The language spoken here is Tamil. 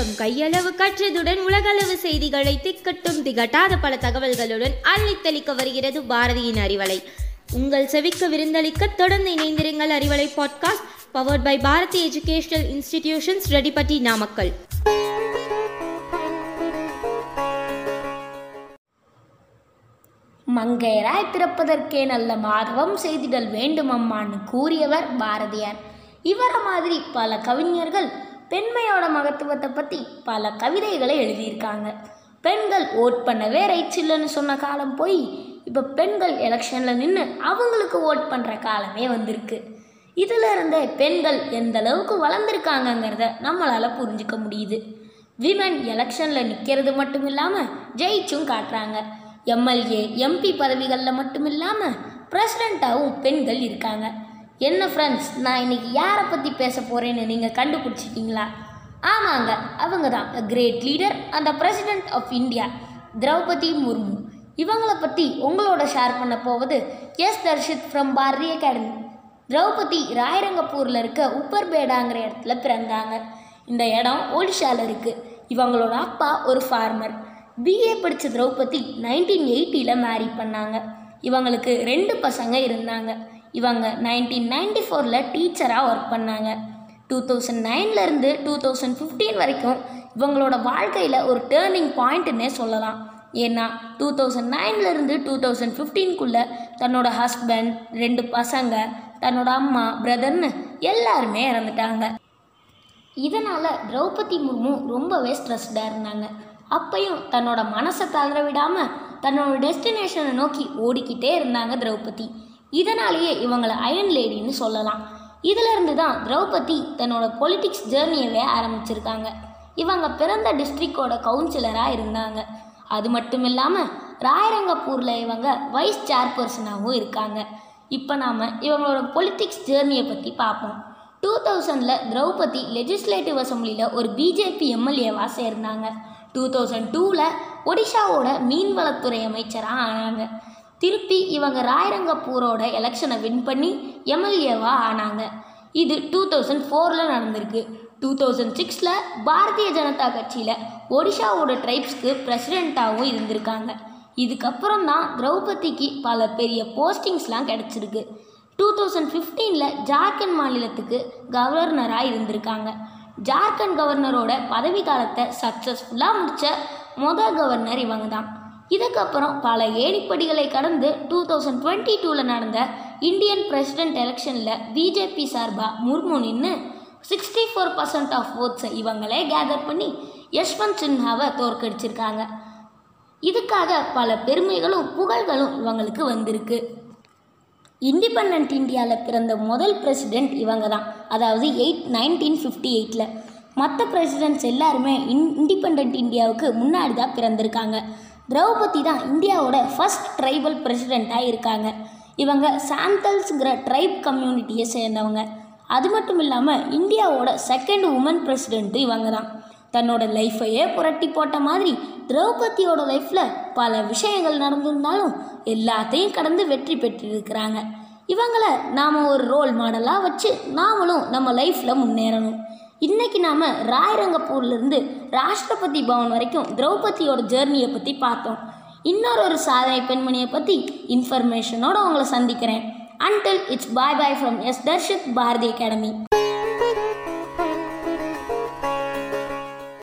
உலகம் கையளவு கற்றதுடன் உலகளவு செய்திகளை திக்கட்டும் திகட்டாத பல தகவல்களுடன் அள்ளித்தளிக்க வருகிறது பாரதியின் அறிவலை. உங்கள் செவிக்கு விருந்தளிக்க தொடர்ந்து இணைந்திருங்கள் Arivalai podcast powered by Bharathi educational institutions Redipatti Namakkal. மங்கையராய் பிறப்பதற்கே நல்ல மாதவம் செய்திடல் வேண்டும் அம்மான்னு கூறியவர் பாரதியார். இவரை மாதிரி பல கவிஞர்கள் பெண்மையோட மகத்துவத்தை பற்றி பல கவிதைகளை எழுதியிருக்காங்க. பெண்கள் ஓட் பண்ணவே ரைட்ஸ் இல்லைன்னு சொன்ன காலம் போய் இப்போ பெண்கள் எலெக்ஷனில் நின்று அவங்களுக்கு ஓட் பண்ணுற காலமே வந்திருக்கு. இதில் இருந்தே பெண்கள் எந்த அளவுக்கு வளர்ந்துருக்காங்கங்கிறத நம்மளால் புரிஞ்சுக்க முடியுது. விமன் எலெக்ஷனில் நிற்கிறது மட்டும் இல்லாமல் ஜெயிச்சும் காட்டுறாங்க. எம்எல்ஏ எம்பி பதவிகளில் மட்டும் இல்லாமல் பிரசிடெண்ட்டாகவும் பெண்கள் இருக்காங்க. என்ன ஃப்ரெண்ட்ஸ் நான் இன்னைக்கு யாரை பற்றி பேச போகிறேன்னு நீங்கள் கண்டுபிடிச்சிட்டிங்களா ஆமாங்க அவங்க தான் கிரேட் லீடர் அந்த president of India Draupadi Murmu. இவங்கள பற்றி உங்களோட ஷேர் பண்ண போவது S Darshith from Bharathi academy Draupadi ராயரங்கப்பூரில் இருக்க உப்பர்பேடாங்கிற இடத்துல பிறந்தாங்க. இந்த இடம் ஒடிஷாவில் இருக்குது இவங்களோட அப்பா ஒரு ஃபார்மர் பிஏ படித்த திரௌபதி நைன்டீன் எயிட்டியில் மேரி பண்ணாங்க. இவங்களுக்கு ரெண்டு பசங்க இருந்தாங்க. இவங்க நைன்டீன் நைன்டி ஃபோரில் டீச்சராக ஒர்க் பண்ணாங்க டூ தௌசண்ட் நைன்லேருந்து டூ தௌசண்ட் ஃபிஃப்டீன் வரைக்கும் இவங்களோட வாழ்க்கையில் ஒரு டேர்னிங் பாயிண்ட்டுன்னே சொல்லலாம். ஏன்னா டூ தௌசண்ட் நைன்லேருந்து டூ தௌசண்ட் ஃபிஃப்டீன்குள்ளே தன்னோட ஹஸ்பண்ட் ரெண்டு பசங்க தன்னோட அம்மா பிரதர்னு எல்லாருமே இறந்துட்டாங்க. இதனால் திரௌபதி முர்மு ரொம்பவே ஸ்ட்ரெஸ்டாக இருந்தாங்க. அப்பையும் தன்னோட மனசை தளர விடாமல் தன்னோட டெஸ்டினேஷனை நோக்கி ஓடிக்கிட்டே இருந்தாங்க திரௌபதி. இதனாலேயே இவங்களை அயன் லேடின்னு சொல்லலாம். இதிலிருந்து தான் திரௌபதி தன்னோட பொலிட்டிக்ஸ் ஜேர்னியவே ஆரம்பிச்சிருக்காங்க. இவங்க பிறந்த டிஸ்ட்ரிக்டோட கவுன்சிலராக இருந்தாங்க. அது மட்டும் இல்லாமல் ராயரங்கப்பூரில் இவங்க வைஸ் சேர்பர்சனாகவும் இருக்காங்க. இப்போ நாம் இவங்களோட பொலிட்டிக்ஸ் ஜேர்னியை பற்றி பார்ப்போம். டூ தௌசண்டில் திரௌபதி லெஜிஸ்லேட்டிவ் அசம்பிளியில் ஒரு பிஜேபி எம்எல்ஏவாக சேர்ந்தாங்க. டூ தௌசண்ட் டூவில் ஒடிஷாவோட மீன்வளத்துறை அமைச்சராக ஆனாங்க. திருப்பி இவங்க ராயரங்கப்பூரோட எலெக்ஷனை வின் பண்ணி எம்எல்ஏவாக ஆனாங்க. இது டூ தௌசண்ட் ஃபோரில் நடந்திருக்கு. டூ தௌசண்ட் சிக்ஸில் பாரதிய ஜனதா கட்சியில் ஒடிஷாவோட ட்ரைப்ஸ்க்கு பிரசிடெண்ட்டாகவும் இருந்திருக்காங்க. இதுக்கப்புறம் தான் திரௌபதிக்கு பல பெரிய போஸ்டிங்ஸ்லாம் கிடச்சிருக்கு. டூ தௌசண்ட் ஃபிஃப்டீனில் ஜார்க்கண்ட் மாநிலத்துக்கு கவர்னராக இருந்திருக்காங்க. ஜார்க்கண்ட் கவர்னரோட பதவி காலத்தை சக்ஸஸ்ஃபுல்லாக முடித்த மொதல் கவர்னர் இவங்க தான் இதுக்கப்புறம் பல ஏணிப்படிகளை கடந்து டூ தௌசண்ட் டுவெண்ட்டி டூவில் நடந்த இந்தியன் பிரசிடென்ட் எலெக்ஷனில் பிஜேபி சார்பாக முர்மு நின்று சிக்ஸ்டி ஃபோர் பர்சன்ட் ஆஃப் ஓட்ஸை இவங்களே கேதர் பண்ணி யஷ்வந்த் சின்ஹாவை தோற்கடிச்சிருக்காங்க. இதுக்காக பல பெருமைகளும் புகழ்களும் இவங்களுக்கு வந்திருக்கு. இண்டிபெண்ட் இந்தியாவில் பிறந்த முதல் பிரசிடெண்ட் இவங்க தான் அதாவது எயிட் நைன்டீன் ஃபிஃப்டி எயிட்டில் மற்ற பிரசிடெண்ட்ஸ் எல்லாருமே இன் இண்டிபெண்ட் இந்தியாவுக்கு முன்னாடி தான் பிறந்திருக்காங்க. திரௌபதி தான் இந்தியாவோட ஃபஸ்ட் ட்ரைபல் பிரசிடெண்ட்டாக இருக்காங்க இவங்க சாந்தல்ஸுங்கிற ட்ரைப் கம்யூனிட்டியை சேர்ந்தவங்க. அது மட்டும் இல்லாமல் இந்தியாவோட செகண்ட் உமன் பிரசிடெண்ட்டு இவங்க தான் தன்னோட லைஃப்பையே புரட்டி போட்ட மாதிரி திரௌபதியோட லைஃப்பில் பல விஷயங்கள் நடந்திருந்தாலும் எல்லாத்தையும் கடந்து வெற்றி பெற்றிருக்கிறாங்க. இவங்களை நாம் ஒரு ரோல் மாடலாக வச்சு நாமளும் நம்ம லைஃப்பில் முன்னேறணும். இன்றைக்கி நாம் ராயரங்கப்பூர்லேருந்து ராஷ்டிரபதி பவன் வரைக்கும் திரௌபதியோட ஜேர்னியை பற்றி பார்த்தோம். இன்னொரு ஒரு சாதனை பெண்மணியை பற்றி இன்ஃபர்மேஷனோட உங்களை சந்திக்கிறேன். Until it's bye bye from S Darshith Bharathi academy